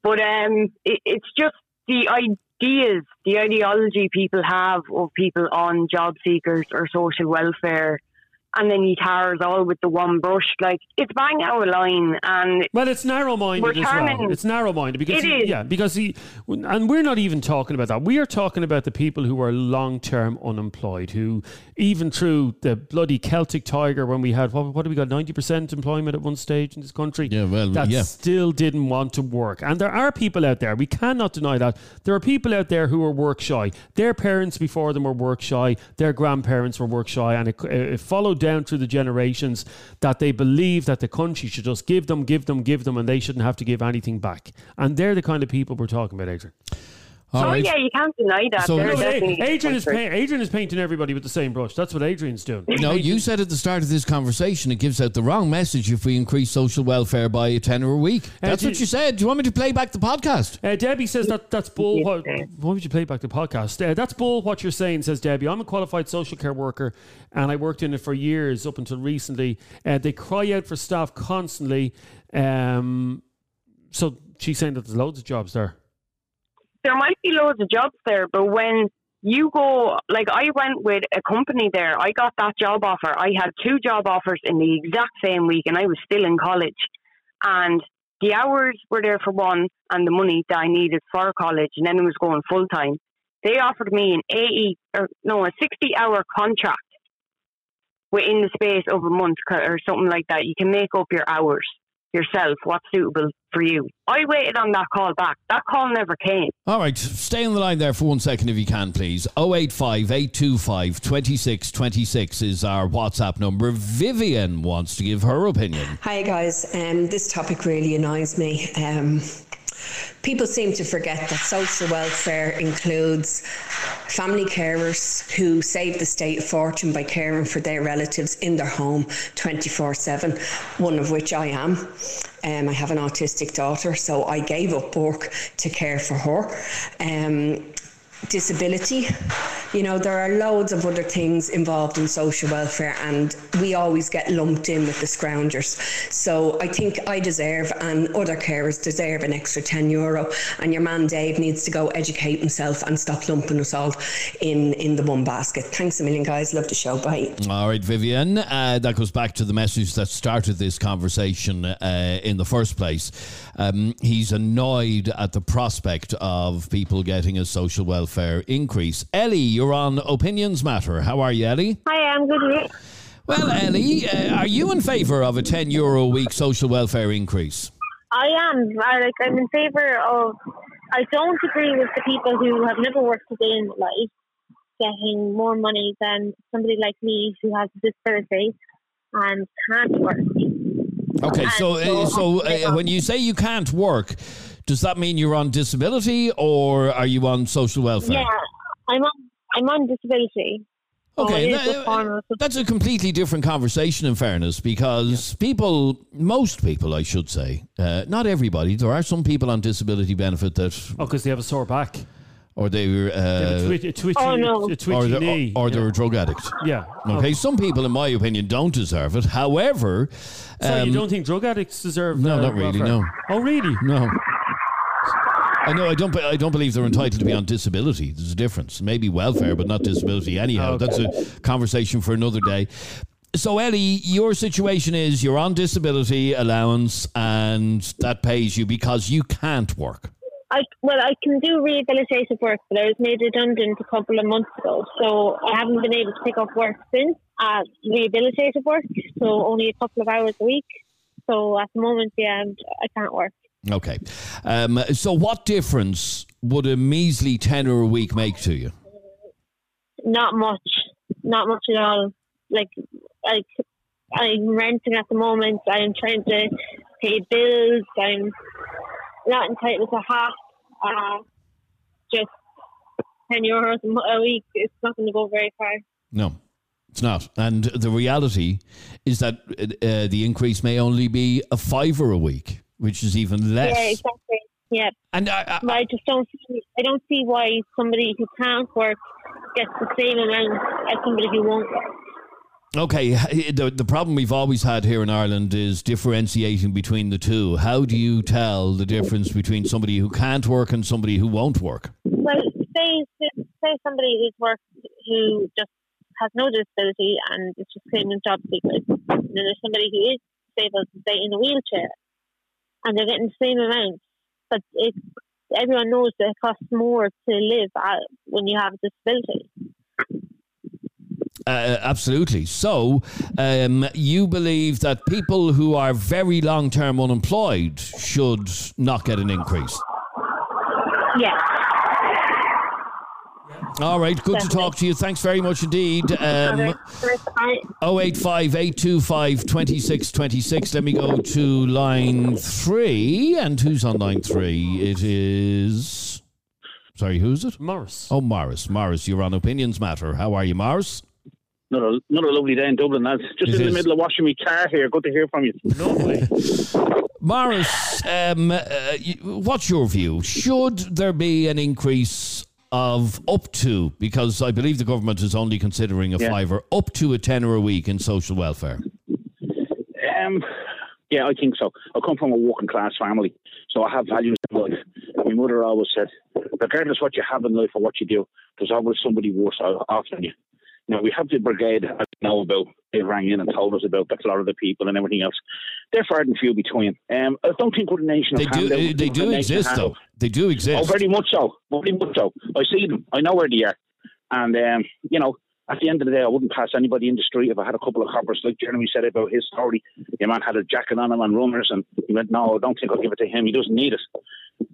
But um, it, it's just the ideas, the ideology people have of people on job seekers or social welfare and then he tars all with the one brush. Like it's bang out of line, and well, it's narrow-minded as well. It's narrow-minded because It he- is. yeah, because he, and we're not even talking about that. We are talking about the people who are long-term unemployed, who even through the bloody Celtic Tiger, when we had what, what did we got ninety percent employment at one stage in this country, Yeah, well, that yeah. still didn't want to work. And there are people out there. We cannot deny that there are people out there who are work shy. Their parents before them were work shy. Their grandparents were work shy, and it, it followed down through the generations that they believe that the country should just give them, give them, give them, and they shouldn't have to give anything back. And they're the kind of people we're talking about, Adrian. All oh right. yeah, you can't deny that. So- No, but Adrian is country. paint, Adrian is painting everybody with the same brush. That's what Adrian's doing. No, you said at the start of this conversation it gives out the wrong message if we increase social welfare by a tenner a week. That's do what you- you said. Do you want me to play back the podcast? Uh, Debbie says that that's bull. What, why would you play back the podcast? Uh, that's bull. What you're saying, says Debbie. I'm a qualified social care worker, and I worked in it for years up until recently. Uh, they cry out for staff constantly. Um, so she's saying that there's loads of jobs there. There might be loads of jobs there, but when you go, like I went with a company there, I got that job offer. I had two job offers in the exact same week, and I was still in college. And the hours were there for one, and the money that I needed for college, and then it was going full time. They offered me an 80 or no, a 60 hour contract within the space of a month or something like that. You can make up your hours yourself, what's suitable for you. I waited on that call back. That call never came. All right, stay on the line there for one second if you can, please. 085 825 2626 is our WhatsApp number. Vivian wants to give her opinion. Hi guys, um, this topic really annoys me. Um, people seem to forget that social welfare includes family carers who save the state a fortune by caring for their relatives in their home 24 7, one of which I am. Um, I have an autistic daughter, so I gave up work to care for her. Um, disability. You know, there are loads of other things involved in social welfare, and we always get lumped in with the scroungers. So I think I deserve, and other carers deserve, an extra 10 euro. And your man Dave needs to go educate himself and stop lumping us all in, in the one basket. Thanks a million, guys. Love the show. Bye. All right, Vivian. Uh, that goes back to the message that started this conversation uh, in the first place. Um, he's annoyed at the prospect of people getting a social welfare increase. Ellie, you're on Opinions Matter. How are you, Ellie? Hi, I'm good. Well, Ellie, uh, are you in favour of a 10 euro a week social welfare increase? I am. I like. I'm in favour of. I don't agree with the people who have never worked a day in their life getting more money than somebody like me who has a disability and can't work. Okay, so uh, so uh, when you say you can't work, does that mean you're on disability or are you on social welfare? Yeah, I'm on. I'm on disability. Okay, it is that- a That's a completely different conversation, in fairness, because people, most people, I should say, uh, not everybody, there are some people on disability benefit that. Oh, because they have a sore back. Or they were. Uh, have a, twi- a twitchy, Oh, no. a twitchy or they're, knee. or they're a drug addict. Yeah. Okay, some people, in my opinion, don't deserve it. However. So um, you don't think drug addicts deserve? No, uh, not really, welfare? no. Oh, really? No. I know. I don't. I don't believe they're entitled to be on disability. There's a difference. Maybe welfare, but not disability. Anyhow, Okay. that's a conversation for another day. So, Ellie, your situation is you're on disability allowance, and that pays you because you can't work. I well, I can do rehabilitative work, but I was made redundant a couple of months ago, so I haven't been able to pick up work since. Uh, rehabilitative work, so only a couple of hours a week. So at the moment, yeah, I'm, I can't work. Okay. Um, so, what difference would a measly tenner a week make to you? Not much, not much at all. Like, like I'm renting at the moment. I'm trying to pay bills. I'm not entitled to half. Uh, just ten euros a week. It's not going to go very far. No, it's not. And the reality is that uh, the increase may only be a fiver a week, which is even less. Yeah, exactly. Yeah. And I, But I just don't see. I don't see why somebody who can't work gets the same amount as somebody who won't work. Okay, the, the problem we've always had here in Ireland is differentiating between the two. How do you tell the difference between somebody who can't work and somebody who won't work? Well, say say somebody who's worked who just has no disability and is just claiming job seekers. And then there's somebody who is disabled, say in a wheelchair, and they're getting the same amount. But it, everyone knows that it costs more to live uh, when you have a disability. Uh, absolutely. So, um, you believe that people who are very long term unemployed should not get an increase? Yeah. All right, good to talk to you. Thanks very much indeed. Um, Okay. 085 825 2626. Let me go to line three. And who's on line three? It is. Sorry, who's it? Morris. Oh, Morris. Morris, you're on Opinions Matter. How are you, Morris? Not a, not a lovely day in Dublin, lads. Just It in the middle of washing my car here. Good to hear from you. Lovely. Morris, um, uh, what's your view? Should there be an increase of up to, because I believe the government is only considering a Yeah. fiver, up to a tenner a week in social welfare? Um, yeah, I think so. I come from a working class family, so I have values in life. My mother always said, regardless what you have in life or what you do, there's always somebody worse off than you. Now, we have the brigade I know about. They rang in and told us about that lot of the Florida people and everything else. They're far and few between. Um, I don't think we're the nation They do, they do exist, though. They do exist. Oh, very much so. Very much so. I see them. I know where they are. And, um, you know, at the end of the day, I wouldn't pass anybody in the street if I had a couple of coppers, like Jeremy said about his story. Your man had a jacket on him and runners, and he went, No, I don't think I'll give it to him. He doesn't need it.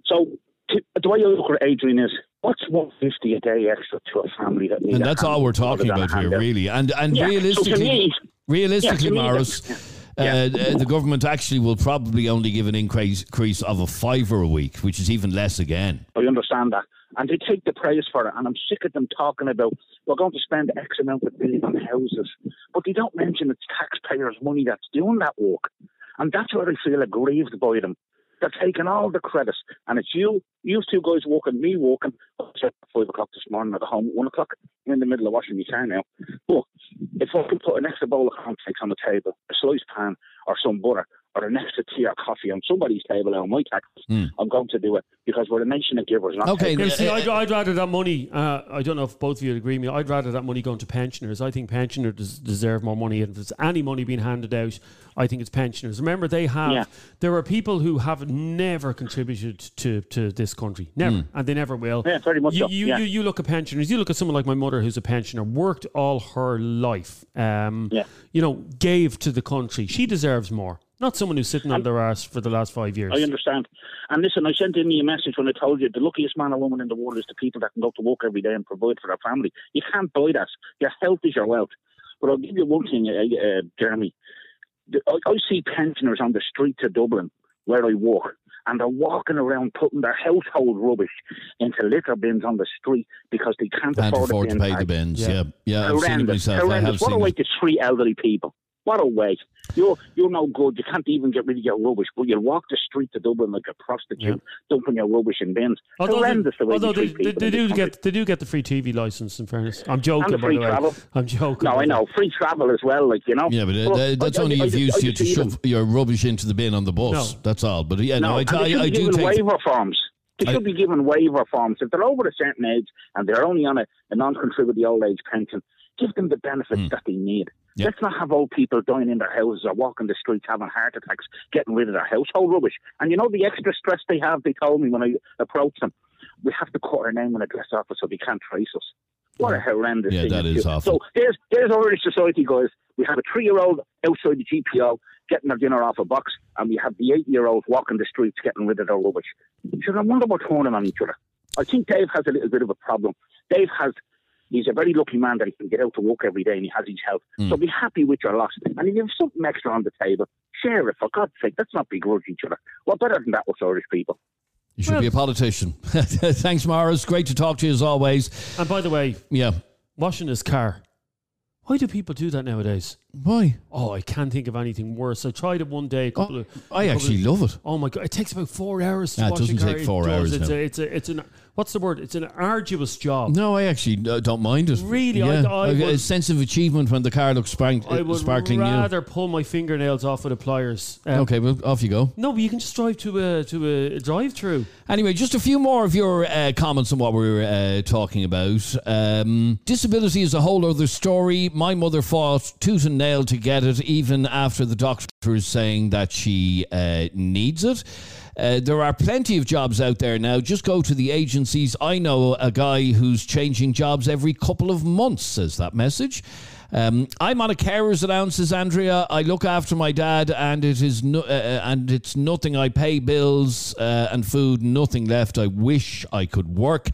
So, t- the way I look at Adrian is, what's 150 a day extra to a family that needs And that's all we're talking about here, really. And and Yeah, so realistically, me- realistically, yeah, Morris, uh, uh, the government actually will probably only give an increase, increase of a fiver a week, which is even less again. I understand that. And they take the praise for it. And I'm sick of them talking about we're going to spend X amount of billion on houses. But they don't mention it's taxpayers' money that's doing that work. And that's where I feel aggrieved by them. They're taking all the credit. And it's you, you two guys walking, me walking. At five o'clock this morning at home, one o'clock. In the middle of washing my car now. But if I can put an extra bowl of cornflakes on the table, a sliced pan, or some butter, or an extra tea or coffee on somebody's table on my tax, I'm going to do it because we're a nation of givers. Not Okay, You takers. see, I'd, I'd rather that money. Uh, I don't know if both of you would agree with me. I'd rather that money going to pensioners. I think pensioners deserve more money. And if there's any money being handed out, I think it's pensioners. Remember, they have. Yeah. There are people who have never contributed to, to this country, never, Hmm. and they never will. Yeah, very much you, so, You, yeah. you, you look at pensioners. You look at someone like my mother, who's a pensioner, worked all her life. Um, Yeah. You know, gave to the country. She deserves more. Not someone who's sitting on their ass for the last five years. I understand. And listen, I sent in you a message when I told you the luckiest man or woman in the world is the people that can go to work every day and provide for their family. You can't buy that. Your health is your wealth. But I'll give you one thing, uh, uh, Jeremy. The- I, I see pensioners on the streets of Dublin where I work, and they're walking around putting their household rubbish into litter bins on the street because they can't, Can't afford, afford the to bin pay the bins. Yeah, yeah, I've seen it Horrendous. myself. I Horrendous. have what a way it. to treat elderly people. What a way. You're you're no good. You can't even get rid of your rubbish, but you'll walk the street to Dublin like a prostitute, dumping your rubbish in bins. Although, Horrendous they, the way although they they, they, people they in do get they do get the free TV license. In fairness, I'm joking. And the by free the way. travel. I'm joking. No, I know. Free travel as well, like, you know. Yeah, but uh, But uh, that's I- I- only I if you just- I used you just to see them. shove your rubbish into the bin on the bus. No. That's all. But yeah, no, No, I, and they I, I be do given take. waiver forms. They I- should be given waiver forms. If they're over a certain age and they're only on a, a non-contributing old age pension, give them the benefits Hmm. that they need. Yeah. Let's not have old people dying in their houses or walking the streets having heart attacks, getting rid of their household rubbish. And you know the extra stress they have, they told me when I approached them, we have to cut our name and address off us so they can't trace us. What a horrendous Yeah, thing. that to do. awful. So there's, there's our Irish society, guys. We have a three-year-old outside the GPO getting their dinner off a box, and we have the eight-year-old walking the streets getting rid of their rubbish. So I wonder what's turning on each other. I think Dave has a little bit of a problem. Dave has, he's a very lucky man that he can get out to work every day and he has his health. Hmm. So be happy with your loss. And if you have something extra on the table, share it, for God's sake. Let's not begrudge each other. What better than that with Irish people? You should be a politician. Thanks, Morris. Great to talk to you as always. And by the way, Yeah. washing his car. Why do people do that nowadays? Why? Oh, I can't think of anything worse. I tried it one day. A couple of. I a couple actually of- love it. Oh my god! It takes about four hours to Nah, it wash doesn't a car. take four it does. hours It's now. a, it's a, it's an. What's the word? It's an arduous job. No, I actually uh, don't mind it. Really? I- yeah. I I've got a sense of achievement when the car looks spark- I would sparkling new. rather pull my fingernails off with the pliers. Um, Okay, well, off you go. No, but you can just drive to a to a drive-through. Anyway, just a few more of your uh, comments on what we were uh, talking about. Um, disability is a whole other story. My mother fought tooth and nail to get it, even after the doctor is saying that she uh, needs it. Uh, there are plenty of jobs out there now. Just go to the agencies. I know a guy who's changing jobs every couple of months, says that message. Um, I'm on a carer's allowance, says Andrea. I look after my dad, and it is no, uh, and it's nothing. I pay bills uh, and food, nothing left. I wish I could work.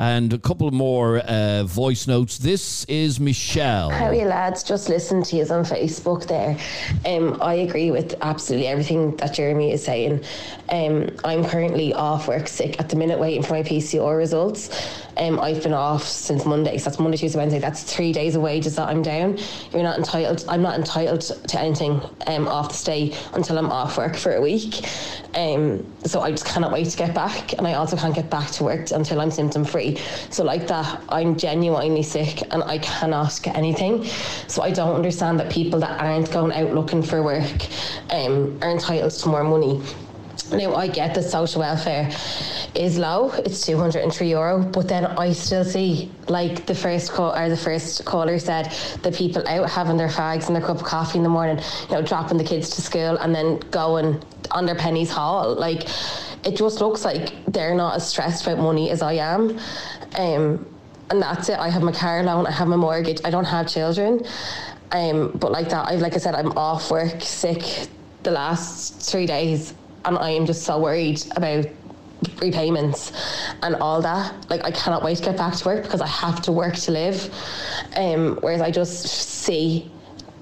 And a couple more uh, voice notes. This is Michelle. How are you lads? Just listen to you on Facebook there. Um, I agree with absolutely everything that Jeremy is saying. Um, I'm currently off work sick at the minute waiting for my PCR results. Um, I've been off since Monday, so that's Monday, Tuesday, Wednesday. That's three days of wages that I'm down. You're not entitled. I'm not entitled to anything um, off the stay until I'm off work for a week. Um, so I just cannot wait to get back, and I also can't get back to work until I'm symptom free. So like that, I'm genuinely sick, and I cannot get anything. So I don't understand that people that aren't going out looking for work um, are entitled to more money. Now I get that social welfare is low; it's two hundred and three euro. But then I still see, like the first call or the first caller said, the people out having their fags and their cup of coffee in the morning, you know, dropping the kids to school and then going on their Penneys haul. Like it just looks like they're not as stressed about money as I am. Um, and that's it. I have my car loan, I have my mortgage, I don't have children. Um, but like that, I like I said, I'm off work sick the last three days, and I am just so worried about repayments and all that. Like I cannot wait to get back to work because I have to work to live. Um, whereas I just see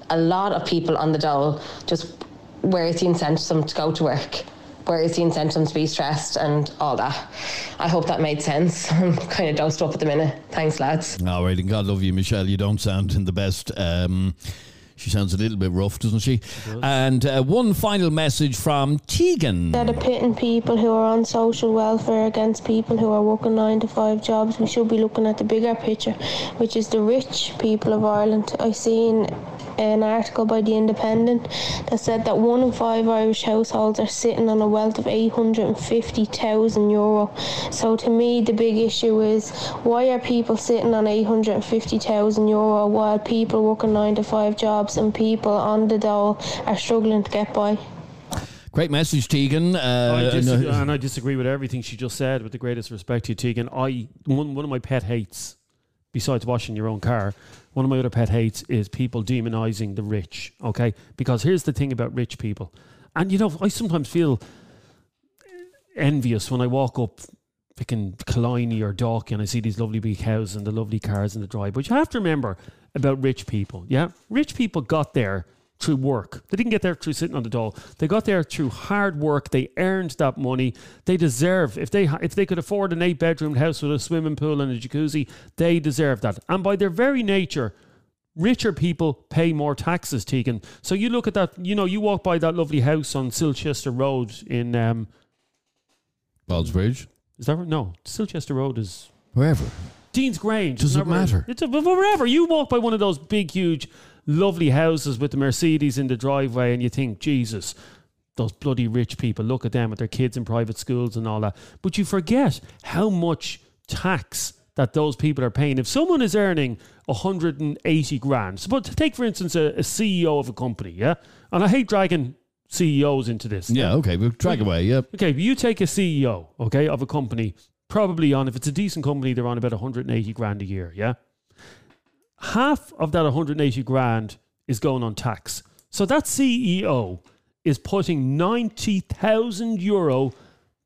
a lot of people on the dole just where is the incentive to go to work? Where is the incentive to be stressed and all that? I hope that made sense. I'm kind of dosed up at the minute. Thanks, lads. All right, and God love you, Michelle. You don't sound in the best. Um, she sounds a little bit rough, doesn't she? And uh, one final message from Tegan. Instead of pitting people who are on social welfare against people who are working nine to five jobs, we should be looking at the bigger picture, which is the rich people of Ireland. I've seen an article by the Independent that said that one in five Irish households are sitting on a wealth of 850,000 euro. So to me, the big issue is why are people sitting on 850,000 euro while people working nine to five jobs and people on the dole are struggling to get by? Great message, Tegan. Uh, I disagree, and, uh, and I disagree with everything she just said. With the greatest respect to you, Tegan, I one one of my pet hates, besides washing your own car, one of my other pet hates is people demonizing the rich. Okay, because here's the thing about rich people, and you know I sometimes feel envious when I walk up. Picking Killiney or Dalkey and I see these lovely big houses and the lovely cars in the drive. But you have to remember about rich people. Yeah, rich people got there through work. They didn't get there through sitting on the dole. They got there through hard work. They earned that money. They deserve if they if they could afford an eight bedroom house with a swimming pool and a jacuzzi, they deserve that. And by their very nature, richer people pay more taxes. Tegan. So you look at that. You know, you walk by that lovely house on Silchester Road in um, Ballsbridge. Is that right? no? Silchester Road is Wherever. Dean's Grange. Does it matter? It's a, wherever you walk by one of those big, huge, lovely houses with the Mercedes in the driveway, and you think, Jesus, those bloody rich people. Look at them with their kids in private schools and all that. But you forget how much tax that those people are paying. If someone is earning 180 grand, so but take for instance a, a CEO of a company, yeah, and I hate dragging CEOs into this. Yeah, okay, we'll drag away. yeah. Okay, but you take a CEO, okay, of a company, probably on, if it's a decent company, they're on about 180 grand a year, yeah? Half of that 180 grand is going on tax. So that CEO is putting 90,000 euro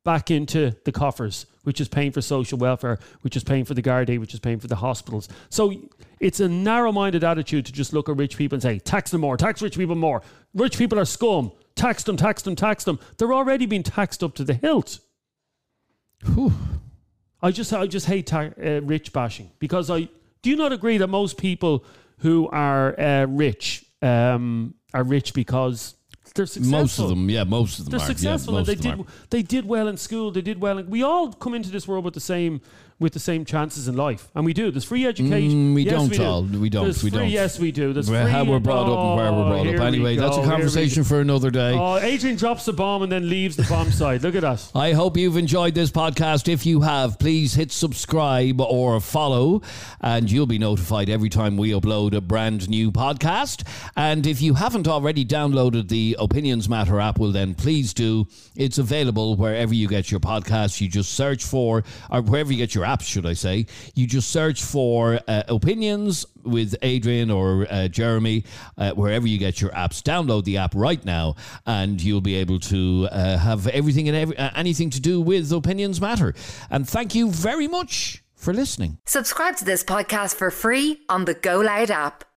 back into the coffers, which is paying for social welfare, which is paying for the Gardaí, which is paying for the hospitals. So it's a narrow minded attitude to just look at rich people and say, tax them more, tax rich people more. Rich people are scum. Tax them, tax them, tax them. They're already being taxed up to the hilt. I just, I just hate ta- uh, rich bashing because I do you not agree that most people who are uh, rich um, are rich because they're successful. Most of them, yeah, most of them They're are. successful yeah, and they did are. they did well in school. They did well. In, we all come into this world with the same with the same chances in life, and we do. There's free education. Mm, we Yes, don't do. all. We don't. There's we free, don't. Yes, we do. There's Where- free how we're brought up and where we're Oh, brought up. Anyway, that's a conversation for another day. Oh, Adrian drops the bomb and then leaves the bomb side. Look at that. I hope you've enjoyed this podcast. If you have, please hit subscribe or follow, and you'll be notified every time we upload a brand new podcast. And if you haven't already downloaded the Opinions Matter app, well, then please do. It's available wherever you get your podcasts. You just search for, or wherever you get your apps, should I say. You just search for uh, Opinions with Adrian or uh, Jeremy, uh, wherever you get your apps. Download the app right now, and you'll be able to uh, have everything and every, uh, anything to do with Opinions Matter. And thank you very much for listening. Subscribe to this podcast for free on the Go Loud app.